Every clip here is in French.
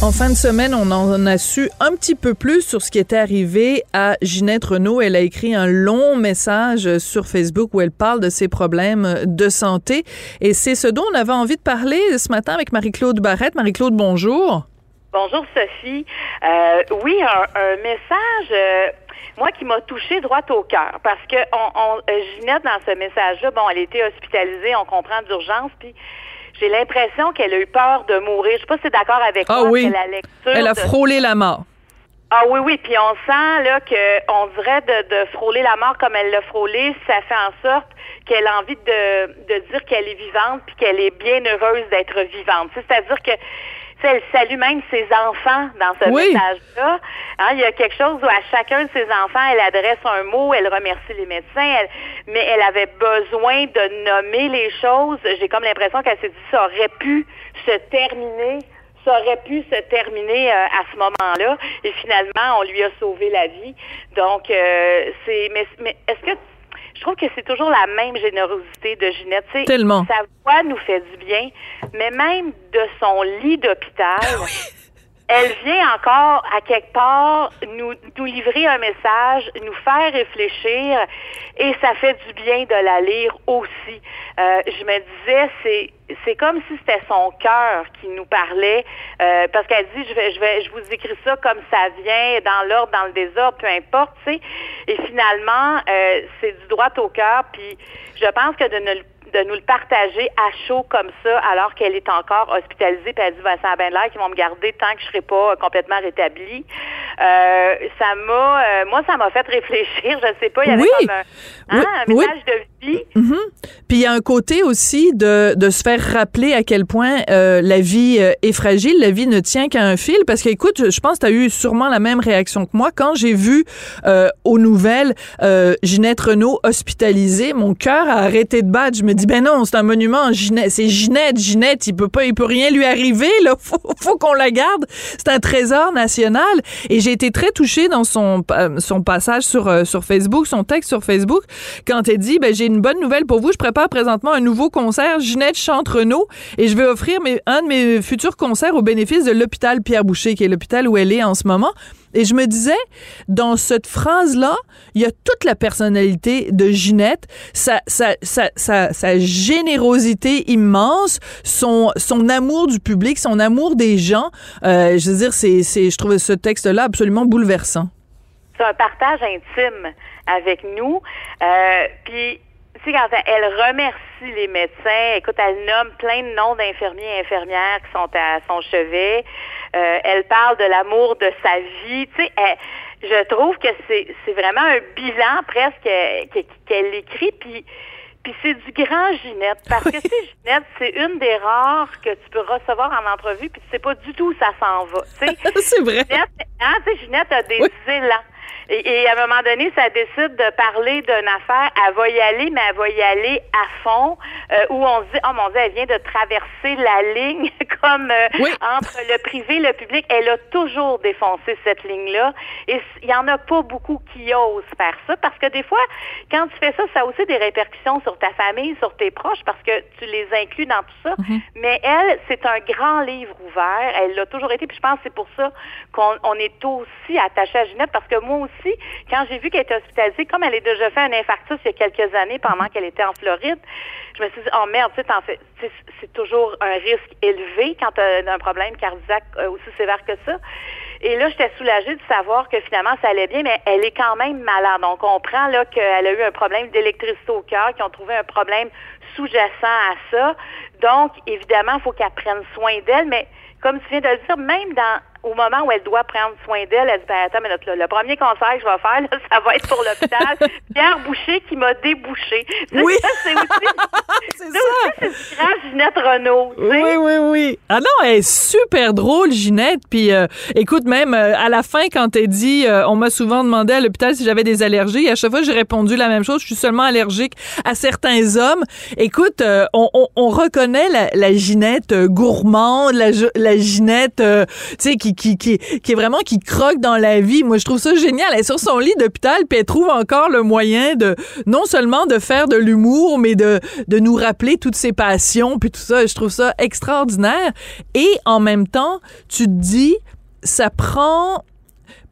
En fin de semaine, on en a su un petit peu plus sur ce qui était arrivé à Ginette Renault. Elle a écrit un long message sur Facebook où elle parle de ses problèmes de santé. Et c'est ce dont on avait envie de parler ce matin avec Marie-Claude Barrette. Marie-Claude, bonjour. Bonjour Sophie. Euh, oui, un, message. Euh, moi qui m'a touché droit au cœur parce que on, euh, Ginette dans ce message-là, bon, elle était hospitalisée, on comprend d'urgence, puis j'ai l'impression qu'elle a eu peur de mourir. Je sais pas si c'est d'accord avec ah, moi. Oui. La lecture Elle a frôlé la mort. Ah oui, oui, puis on sent là que on dirait de, de frôler la mort comme elle l'a frôlé, ça fait en sorte qu'elle a envie de, de dire qu'elle est vivante puis qu'elle est bien heureuse d'être vivante. C'est-à-dire que elle salue même ses enfants dans ce message-là. Hein, il y a quelque chose où à chacun de ses enfants, elle adresse un mot, elle remercie les médecins, mais elle avait besoin de nommer les choses. J'ai comme l'impression qu'elle s'est dit ça aurait pu se terminer ça aurait pu se terminer euh, à ce moment-là et finalement on lui a sauvé la vie. Donc euh, c'est mais, mais est-ce que je trouve que c'est toujours la même générosité de Ginette. Tellement. Sa voix nous fait du bien, mais même de son lit d'hôpital, ah elle vient encore à quelque part nous, nous livrer un message, nous faire réfléchir, et ça fait du bien de la lire aussi. Euh, je me disais, c'est c'est comme si c'était son cœur qui nous parlait, euh, parce qu'elle dit, je vais, je vais, je vous écris ça comme ça vient, dans l'ordre, dans le désordre, peu importe, tu sais. Et finalement, euh, c'est du droit au cœur. Puis je pense que de ne de nous le partager à chaud comme ça, alors qu'elle est encore hospitalisée, puis elle dit, Vincent ben, l'air qu'ils vont me garder tant que je serai pas complètement rétablie. Euh, ça m'a, euh, moi, ça m'a fait réfléchir. Je sais pas, il y avait comme un, hein, message de vie. Mm-hmm. Puis il y a un côté aussi de, de se faire rappeler à quel point euh, la vie est fragile, la vie ne tient qu'à un fil. Parce que, écoute, je pense que tu as eu sûrement la même réaction que moi. Quand j'ai vu aux nouvelles Ginette Renault hospitalisée, mon cœur a arrêté de battre. Je me dis, ben non, c'est un monument. C'est Ginette. Ginette, il peut pas, il peut rien lui arriver, là. Faut, faut qu'on la garde. C'est un trésor national. Et j'ai été très touchée dans son, son passage sur, euh, sur Facebook, son texte sur Facebook, quand elle dit, ben, j'ai une bonne nouvelle pour vous. Je prépare présentement un nouveau concert. Ginette chante Renault et je vais offrir un de mes futurs concerts au bénéfice de l'hôpital Pierre Boucher, qui est l'hôpital où elle est en ce moment. Et je me disais, dans cette phrase-là, il y a toute la personnalité de Ginette, sa, générosité immense, son, amour du public, son amour des gens. Euh, je veux dire, c'est, je trouvais ce texte-là absolument bouleversant. C'est un partage intime avec nous. Euh, puis, sais, quand elle remercie les médecins, écoute, elle nomme plein de noms d'infirmiers et infirmières qui sont à son chevet. Euh, elle parle de l'amour de sa vie. Tu sais, je trouve que c'est, vraiment un bilan presque qu'elle écrit. Puis, puis c'est du grand Ginette. Parce que, tu sais, Ginette, c'est une des rares que tu peux recevoir en entrevue, puis tu sais pas du tout où ça s'en va. c'est vrai. Ginette, hein, Ginette a des élans. Et, à un moment donné, ça décide de parler d'une affaire. Elle va y aller, mais elle va y aller à fond. Euh, où on se dit, oh mon Dieu, elle vient de traverser la ligne comme euh, entre le privé et le public. Elle a toujours défoncé cette ligne-là. Et il y en a pas beaucoup qui osent faire ça parce que des fois, quand tu fais ça, ça a aussi des répercussions sur ta famille, sur tes proches parce que tu les inclus dans tout ça. Mm-hmm. Mais elle, c'est un grand livre ouvert. Elle l'a toujours été. Puis je pense que c'est pour ça qu'on est aussi attaché à Ginette parce que moi aussi, quand j'ai vu qu'elle était hospitalisée, comme elle a déjà fait un infarctus il y a quelques années pendant qu'elle était en Floride, je me suis dit, oh merde, tu sais, c'est toujours un risque élevé quand tu as un problème cardiaque euh, aussi sévère que ça. Et là, j'étais soulagée de savoir que finalement, ça allait bien, mais elle est quand même malade. On comprend là qu'elle a eu un problème d'électricité au cœur, qu'ils ont trouvé un problème sous-jacent à ça. Donc, évidemment, il faut qu'elle prenne soin d'elle, mais comme tu viens de le dire, même dans au moment où elle doit prendre soin d'elle, elle dit, ben, attends, mais le, premier conseil que je vais faire, ça va être pour l'hôpital. Pierre Boucher qui m'a débouché. Oui. c'est aussi, c'est ça. c'est grand Ginette Renault. Oui, oui, oui. Ah non, elle est super drôle, Ginette. Puis, euh, écoute, même euh, à la fin, quand elle dit, euh, on m'a souvent demandé à l'hôpital si j'avais des allergies. à chaque fois, j'ai répondu la même chose. Je suis seulement allergique à certains hommes. Écoute, on, on, on, reconnaît la, la Ginette gourmande, la, la Ginette, tu sais, qui, qui, qui, qui est vraiment qui croque dans la vie. Moi, je trouve ça génial. Elle est sur son lit d'hôpital, puis elle trouve encore le moyen de non seulement de faire de l'humour, mais de, de nous rappeler toutes ses passions, puis tout ça. Je trouve ça extraordinaire. Et en même temps, tu te dis, ça prend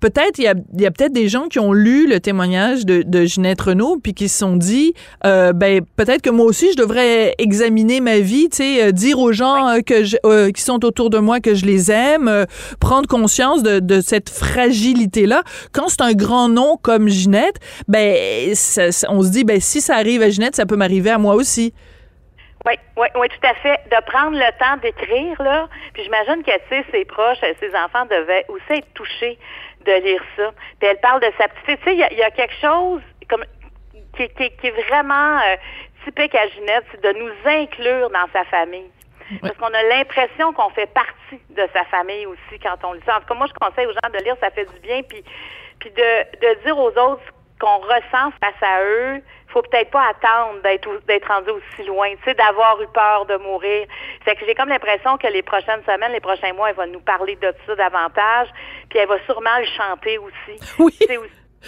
peut-être il y a, y a peut-être des gens qui ont lu le témoignage de, de Ginette Renault puis qui se sont dit euh, ben peut-être que moi aussi je devrais examiner ma vie, tu sais, euh, dire aux gens euh, que je, euh, qui sont autour de moi que je les aime, prendre conscience de, de cette fragilité là. Quand c'est un grand nom comme Ginette, ben ça, on se dit ben si ça arrive à Ginette, ça peut m'arriver à moi aussi. Oui, oui, oui, tout à fait. De prendre le temps d'écrire, là. Puis j'imagine que, tu sais, ses proches, ses enfants devaient aussi être touchés de lire ça. Puis elle parle de sa petite. Tu sais, il y, a quelque chose comme qui, qui, qui est vraiment euh, typique à Ginette, c'est de nous inclure dans sa famille. Parce qu'on a l'impression qu'on fait partie de sa famille aussi quand on lit ça. En tout cas, moi, je conseille aux gens de lire, ça fait du bien. Puis, puis de, de dire aux autres qu'on ressent face à eux, faut peut-être pas attendre d'être d'être rendu aussi loin, tu sais, d'avoir eu peur de mourir. Fait que j'ai comme l'impression que les prochaines semaines, les prochains mois, elle va nous parler de ça davantage, puis elle va sûrement le chanter aussi. Oui.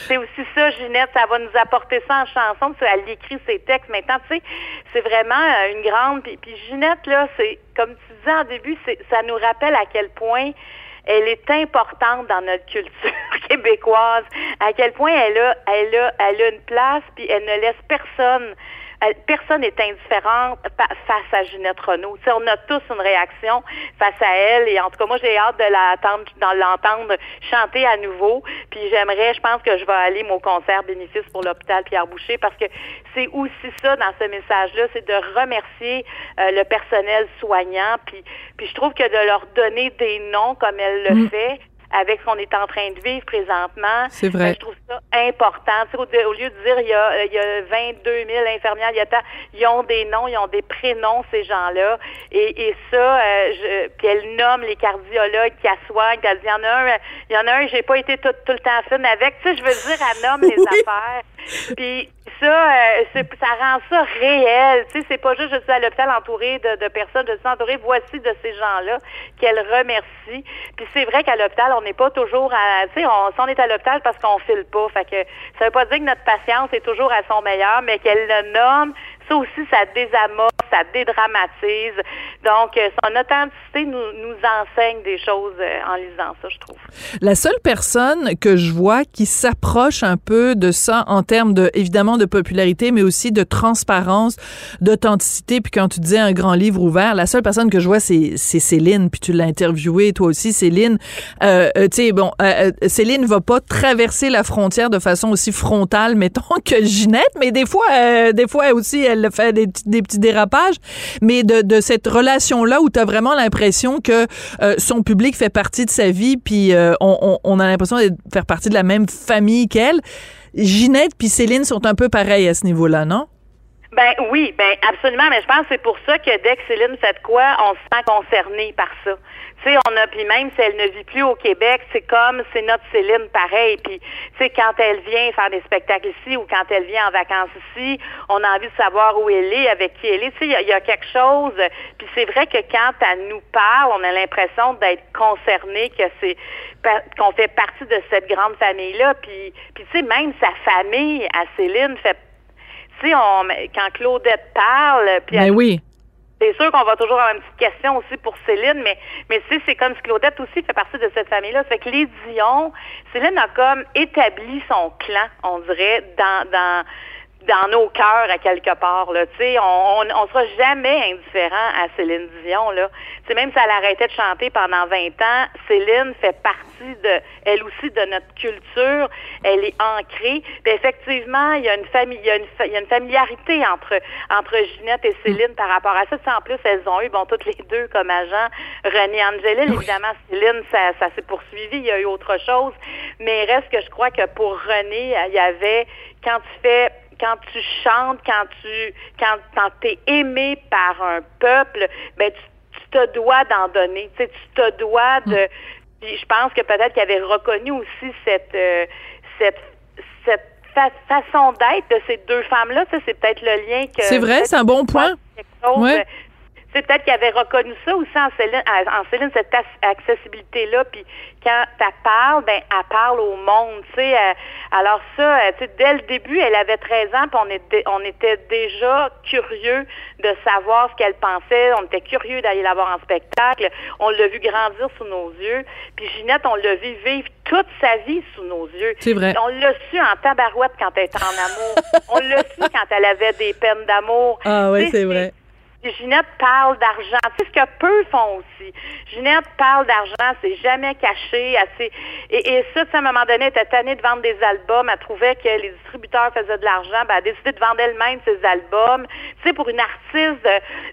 C'est aussi ça, Ginette, ça va nous apporter ça en chanson, parce qu'elle écrit ses textes maintenant, tu sais, c'est vraiment euh, une grande, puis, puis Ginette, là, c'est, comme tu disais en début, c'est, ça nous rappelle à quel point elle est importante dans notre culture québécoise, à quel point elle a, une place, puis elle ne laisse personne personne n'est indifférent face à Ginette Renault. on a tous une réaction face à elle et en tout cas, moi, j'ai hâte de l'entendre chanter à nouveau. Puis j'aimerais, je pense que je vais aller au concert bénéfice pour l'hôpital Pierre Boucher parce que c'est aussi ça dans ce message-là, c'est de remercier euh, le personnel soignant. Puis, puis je trouve que de leur donner des noms comme elle le mm. fait, avec ce qu'on est en train de vivre présentement. C'est vrai. Ben, je trouve ça important. au, lieu de dire il y a, il y a 22 000 infirmières, il y a ils ont des noms, ils ont des prénoms, ces gens-là. Et, et ça, euh, je, puis elle nomme les cardiologues qui assoignent. Elle dit, il y en a un, il y en a un, j'ai pas été tout, tout le temps fine avec. Tu sais, je veux dire, elle nomme les affaires. Puis ça, euh, ça rend ça réel. Tu sais, c'est pas juste je suis à l'hôpital entourée de, personnes, je suis entourée voici de ces gens-là qu'elle remercie. Puis c'est vrai qu'à l'hôpital, on n'est pas toujours à, tu on, on est à l'hôpital parce qu'on file pas. Fait que ça veut pas dire que notre patience est toujours à son meilleur, mais qu'elle le nomme, ça aussi, ça désamorce, ça dédramatise. Donc, euh, son authenticité nous, enseigne des choses euh, en lisant ça, je trouve. La seule personne que je vois qui s'approche un peu de ça en termes de, évidemment, de popularité, mais aussi de transparence, d'authenticité, puis quand tu disais un grand livre ouvert, la seule personne que je vois, c'est Céline, puis tu l'as interviewée, toi aussi, Céline. Euh, tu sais, bon, Céline va pas traverser la frontière de façon aussi frontale, mettons, que Ginette, mais des fois, des fois aussi, elle fait des, petits dérapages, mais de, de cette relation-là où tu as vraiment l'impression que euh, son public fait partie de sa vie, puis euh, on, on, a l'impression de faire partie de la même famille qu'elle. Ginette puis Céline sont un peu pareilles à ce niveau-là, non? Ben oui, ben absolument, mais je pense que c'est pour ça que dès que Céline fait quoi, on se sent concerné par ça. Tu sais, on a, puis même si elle ne vit plus au Québec, c'est comme, c'est notre Céline pareil. Puis, tu sais, quand elle vient faire des spectacles ici ou quand elle vient en vacances ici, on a envie de savoir où elle est, avec qui elle est. Tu sais, il y, a quelque chose. Puis c'est vrai que quand elle nous parle, on a l'impression d'être concerné, que c'est qu'on fait partie de cette grande famille-là. Puis, puis tu sais, même sa famille à Céline fait tu sais, quand Claudette parle, puis ben oui. C'est sûr qu'on va toujours avoir une petite question aussi pour Céline, mais mais tu sais, c'est comme si Claudette aussi fait partie de cette famille-là. Fait que les Dion, Céline a comme établi son clan, on dirait, dans dans dans nos cœurs à quelque part. Là. sais, on, on, sera jamais indifférent à Céline Dion. Là. sais, même si elle arrêtait de chanter pendant 20 ans, Céline fait partie de, elle aussi, de notre culture. Elle est ancrée. Puis effectivement, il y a une famille, il y a une, il y a une familiarité entre entre Ginette et Céline par rapport à ça. en plus, elles ont eu, bon, toutes les deux comme agent René Angélil. Évidemment, Céline, ça, ça s'est poursuivi. Il y a eu autre chose. Mais il reste que je crois que pour René, il y avait quand tu fais quand tu chantes, quand tu quand t'es aimé par un peuple, ben tu, te dois d'en donner. Tu, sais, tu te dois de. Mm. Puis je pense que peut-être qu'il avait reconnu aussi cette euh, cette cette façon d'être de ces deux femmes-là. Ça, c'est peut-être le lien que. C'est vrai, c'est un bon point. Ouais c'est peut-être qu'il avait reconnu ça aussi en Céline, en Céline cette accessibilité-là. Puis quand elle parle, ben elle parle au monde. Tu sais, euh, alors ça, euh, tu sais, dès le début, elle avait 13 ans, puis on était, on était déjà curieux de savoir ce qu'elle pensait. On était curieux d'aller la voir en spectacle. On l'a vu grandir sous nos yeux. Puis Ginette, on l'a vu vivre toute sa vie sous nos yeux. C'est vrai. On l'a su en tabarouette quand elle était en amour. on l'a su quand elle avait des peines d'amour. Ah oui, c'est vrai. Ginette parle d'argent. Sais ce que peu font aussi. Ginette parle d'argent, c'est jamais caché. Assez... Et, et ça, à un moment donné, elle était tannée de vendre des albums. Elle trouvait que les distributeurs faisaient de l'argent. Ben, elle a décidé de vendre elle-même ses albums. Tu sais, pour une artiste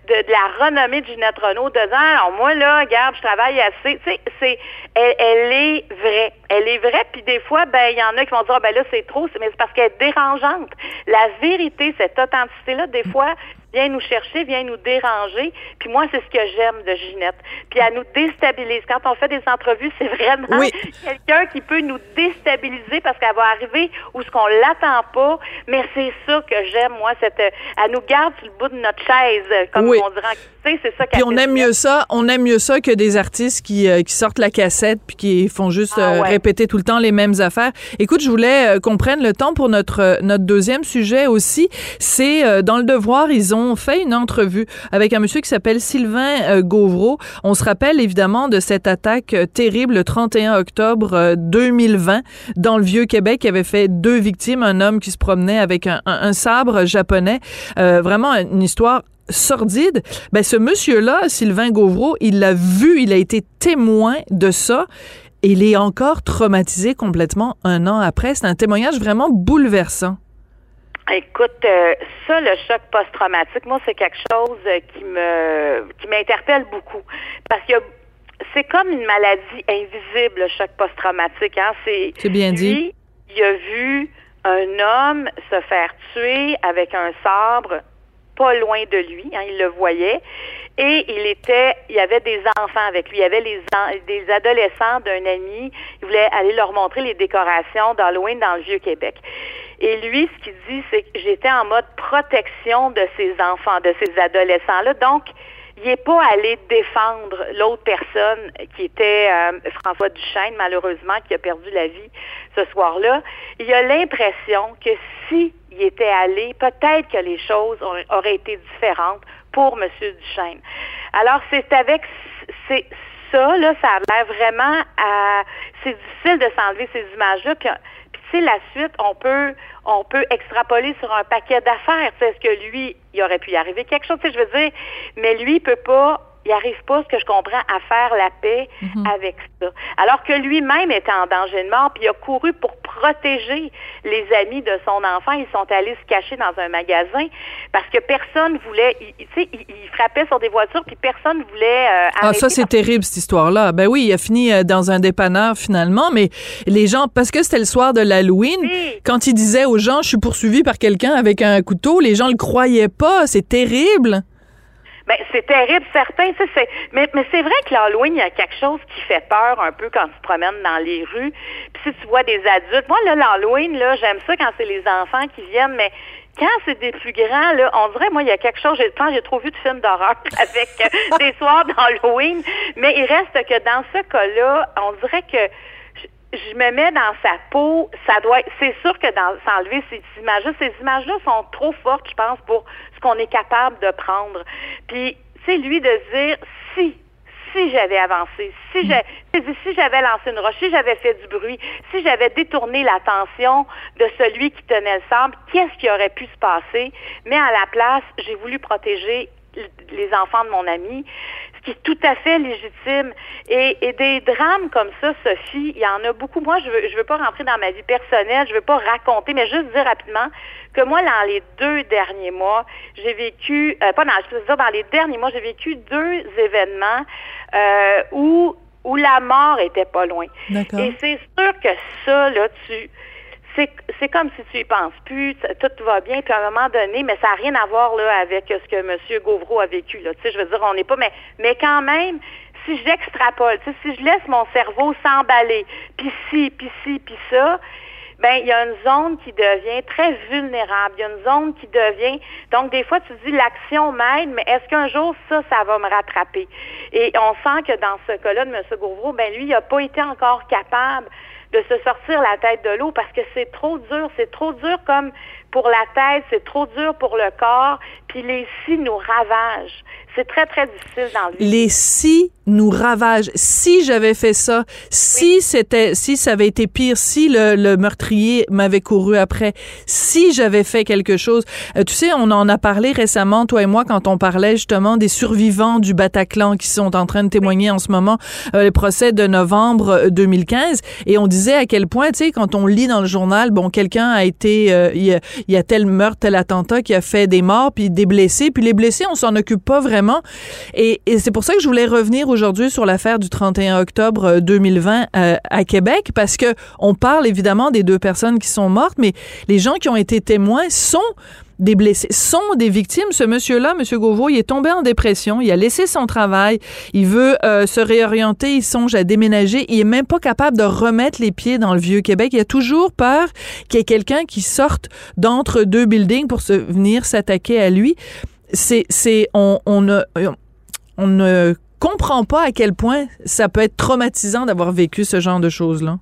de, la renommée de Ginette Renault, de dire, alors moi, là, regarde, je travaille assez. Tu sais, c'est, elle, elle, est vraie. Elle est vraie. Puis des fois, ben, il y en a qui vont dire, ben là, c'est trop. Mais c'est parce qu'elle est dérangeante. La vérité, cette authenticité-là, des fois, vient nous chercher, vient nous déranger. Puis moi, c'est ce que j'aime de Ginette. Puis elle nous déstabilise. Quand on fait des entrevues, c'est vraiment quelqu'un qui peut nous déstabiliser parce qu'elle va arriver où ce qu'on l'attend pas. Mais c'est ça que j'aime, moi. Cette, elle nous garde sur le bout de notre chaise, comme on dirait c'est ça Puis on aime mieux ça, on aime mieux ça que des artistes qui, euh, qui sortent la cassette puis qui font juste ah euh, répéter tout le temps les mêmes affaires. Écoute, je voulais euh, qu'on prenne le temps pour notre notre deuxième sujet aussi. C'est dans le Devoir, ils ont fait une entrevue avec un monsieur qui s'appelle Sylvain Gauvreau. On se rappelle évidemment de cette attaque terrible le 31 octobre 2020 dans le vieux Québec qui avait fait deux victimes, un homme qui se promenait avec un sabre japonais. vraiment une histoire sordide, ben ce monsieur-là, Sylvain Gauvreau, il l'a vu, il a été témoin de ça. Et il est encore traumatisé complètement un an après. C'est un témoignage vraiment bouleversant. Écoute, euh, ça, le choc post-traumatique, moi, c'est quelque chose qui me qui m'interpelle beaucoup. Parce que c'est comme une maladie invisible, le choc post-traumatique. Hein? C'est bien dit. il a vu un homme se faire tuer avec un sabre pas loin de lui, hein, il le voyait. Et il était, il y avait des enfants avec lui. Il y avait les des adolescents d'un ami. Il voulait aller leur montrer les décorations d'Halloween dans le vieux Québec. Et lui, ce qu'il dit, c'est que j'étais en mode protection de ces enfants, de ces adolescents-là. Donc, il n'est pas allé défendre l'autre personne qui était euh, François Duchesne, malheureusement, qui a perdu la vie ce soir-là. Il a l'impression que si il était allé, peut-être que les choses auraient été différentes pour M. Duchesne. Alors, c'est avec c'est ça, là, ça a l'air vraiment à. C'est difficile de s'enlever ces images-là. La suite, on peut, on peut extrapoler sur un paquet d'affaires. Est-ce que lui, il aurait pu y arriver quelque chose? Je veux dire, mais lui, il peut pas il n'arrive pas, ce que je comprends, à faire la paix mhm. avec ça. Alors que lui-même était en danger de mort, puis il a couru pour protéger les amis de son enfant. Ils sont allés se cacher dans un magasin parce que personne voulait, tu sais, il, frappait sur des voitures, puis personne voulait. Euh, ah, ça c'est terrible cette histoire-là. Ben oui, il a fini euh, dans un dépanneur finalement, mais les gens, parce que c'était le soir de l'Halloween, quand il disait aux gens, je suis poursuivi par quelqu'un avec un couteau, les gens le croyaient pas. C'est terrible. Ben, c'est terrible, certain. Mais, mais c'est vrai que l'Halloween, il y a quelque chose qui fait peur un peu quand tu te promènes dans les rues. Puis si tu vois des adultes, moi, là, l'Halloween, là, j'aime ça quand c'est les enfants qui viennent, mais quand c'est des plus grands, là, on dirait, moi, il y a quelque chose, j'ai, j'ai trop vu de films d'horreur avec euh, des soirs d'Halloween, mais il reste que dans ce cas-là, on dirait que je me mets dans sa peau, ça doit c'est sûr que dans s'enlever ces images-là, ces images-là sont trop fortes, je pense, pour ce qu'on est capable de prendre. Puis, c'est lui de dire si si j'avais avancé, si si j'avais lancé une roche, si j'avais fait du bruit, si j'avais détourné l'attention de celui qui tenait le sable, qu'est-ce qui aurait pu se passer? Mais à la place, j'ai voulu protéger les enfants de mon ami qui est tout à fait légitime. Et, et, des drames comme ça, Sophie, il y en a beaucoup. Moi, je veux, je veux pas rentrer dans ma vie personnelle, je veux pas raconter, mais juste dire rapidement que moi, dans les deux derniers mois, j'ai vécu, euh, pas dans, je veux dire, dans les derniers mois, j'ai vécu deux événements euh, où où la mort était pas loin. Et c'est sûr que ça, là, tu c'est comme si tu y penses plus, tout va bien, puis à un moment donné, mais ça n'a rien à voir avec ce que M. Gauvreau a vécu. Je veux dire, on n'est pas, mais, quand même, si j'extrapole, si je laisse mon cerveau s'emballer, puis ci, puis ci, puis ça, ben il y a une zone qui devient très vulnérable. Il y a une zone qui devient. Donc des fois tu dis l'action m'aide, mais est-ce qu'un jour ça, ça va me rattraper? Et on sent que dans ce cas-là de M. Gauvreau, ben lui, il n'a pas été encore capable de se sortir la tête de l'eau parce que c'est trop dur, c'est trop dur comme pour la tête, c'est trop dur pour le corps, puis les si nous ravagent. C'est très, très difficile dans le Les si nous ravagent. Si j'avais fait ça, si c'était, si ça avait été pire, si le, le meurtrier m'avait couru après, si j'avais fait quelque chose. Euh, tu sais, on en a parlé récemment, toi et moi, quand on parlait justement des survivants du Bataclan qui sont en train de témoigner en ce moment, euh, le procès de novembre 2015, euh, et on disait à quel point, tu sais, quand on lit dans le journal, bon, quelqu'un a été, il y, y, a tel meurtre, tel attentat qui a fait des morts, puis des blessés, puis les blessés, on s'en occupe pas vraiment et, c'est pour ça que je voulais revenir aujourd'hui sur l'affaire du 31 octobre 2020 euh, euh, à Québec, parce que on parle évidemment des deux personnes qui sont mortes, mais les gens qui ont été témoins sont des blessés, sont des victimes. Ce monsieur-là, monsieur Gauveau, il est tombé en dépression, il a laissé son travail, il veut euh, se réorienter, il songe à déménager, il est même pas capable de remettre les pieds dans le vieux Québec. Il a toujours peur qu'il y ait quelqu'un qui sorte d'entre deux buildings pour se venir s'attaquer à lui c'est, c'est, on, on on ne comprend pas à quel point ça peut être traumatisant d'avoir vécu ce genre de choses-là.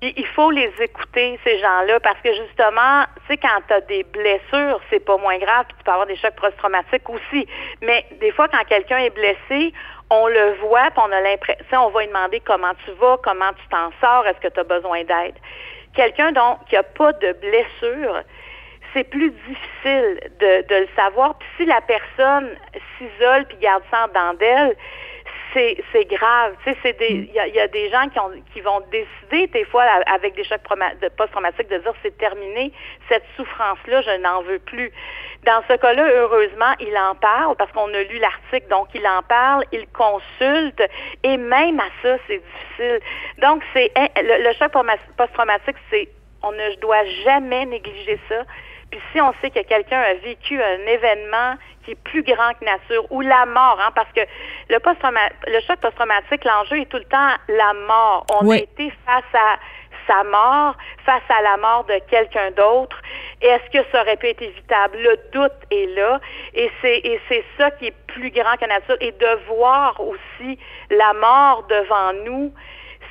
Il faut les écouter, ces gens-là, parce que justement, tu sais, quand tu as des blessures, c'est pas moins grave, puis tu peux avoir des chocs post-traumatiques aussi. Mais des fois, quand quelqu'un est blessé, on le voit, puis on a l'impression, on va lui demander comment tu vas, comment tu t'en sors, est-ce que tu as besoin d'aide. Quelqu'un donc qui a pas de blessure, c'est plus difficile de, de le savoir. Puis si la personne s'isole puis garde ça en dedans d'elle, c'est, grave. Tu sais, c'est des, il y a, y a, des gens qui, ont, qui vont décider des fois avec des chocs post-traumatiques de dire c'est terminé, cette souffrance-là, je n'en veux plus. Dans ce cas-là, heureusement, il en parle parce qu'on a lu l'article, donc il en parle, il consulte et même à ça, c'est difficile. Donc c'est le, le choc post-traumatique, c'est on ne doit jamais négliger ça. Puis si on sait que quelqu'un a vécu un événement qui est plus grand que nature ou la mort, hein, parce que le post le choc post-traumatique, l'enjeu est tout le temps la mort. On a été face à sa mort, face à la mort de quelqu'un d'autre. Est-ce que ça aurait pu être évitable? Le doute est là. Et c'est ça qui est plus grand que nature. Et de voir aussi la mort devant nous,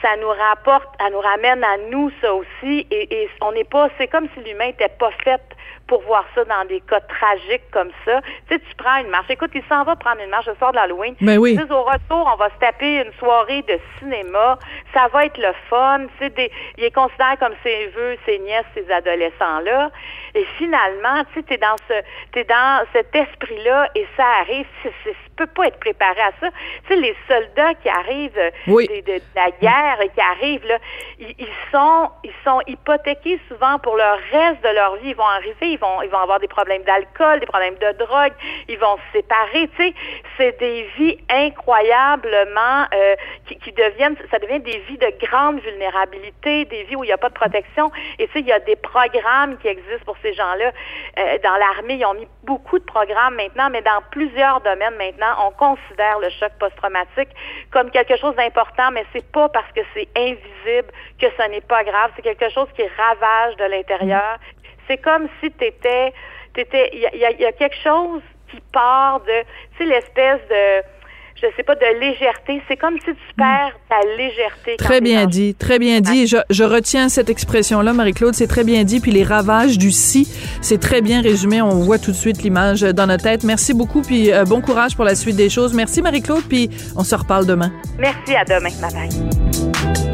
ça nous rapporte, ça nous ramène à nous ça aussi. Et, on n'est pas, c'est comme si l'humain n'était pas fait pour voir ça dans des cas tragiques comme ça. Tu sais, tu prends une marche. Écoute, il s'en va prendre une marche le soir de l'Halloween. Mais ben oui. au retour, on va se taper une soirée de cinéma. Ça va être le fun. Tu sais, des, il est considéré comme ses vœux, ses nièces, ses adolescents-là. Et finalement, tu sais, t'es dans ce, t'es dans cet esprit-là et ça arrive. Tu peux pas être préparé à ça. Tu sais, les soldats qui arrivent de, la guerre et qui arrivent là, ils, ils, sont, ils sont hypothéqués souvent pour le reste de leur vie. Ils vont arriver, ils vont, avoir des problèmes d'alcool, des problèmes de drogue, ils vont se séparer. C'est des vies incroyablement euh, qui, deviennent, ça devient des vies de grande vulnérabilité, des vies où il n'y a pas de protection. Et il y a des programmes qui existent pour ces gens-là. Euh, dans l'armée, ils ont mis beaucoup de programmes maintenant, mais dans plusieurs domaines maintenant, on considère le choc post-traumatique comme quelque chose d'important, mais c'est pas parce que c'est invisible que ce n'est pas grave. C'est quelque chose qui ravage de l'intérieur c'est comme si tu étais, il y a, y a, quelque chose qui part de, tu sais, l'espèce de je sais pas, de légèreté. C'est comme si tu perds ta légèreté. Très bien dans- dit, très bien dit. Je, je retiens cette expression-là, Marie-Claude, c'est très bien dit. Puis les ravages du si, c'est très bien résumé. On voit tout de suite l'image dans notre tête. Merci beaucoup, puis euh, bon courage pour la suite des choses. Merci Marie-Claude, puis on se reparle demain. Merci, à demain. Bye bye.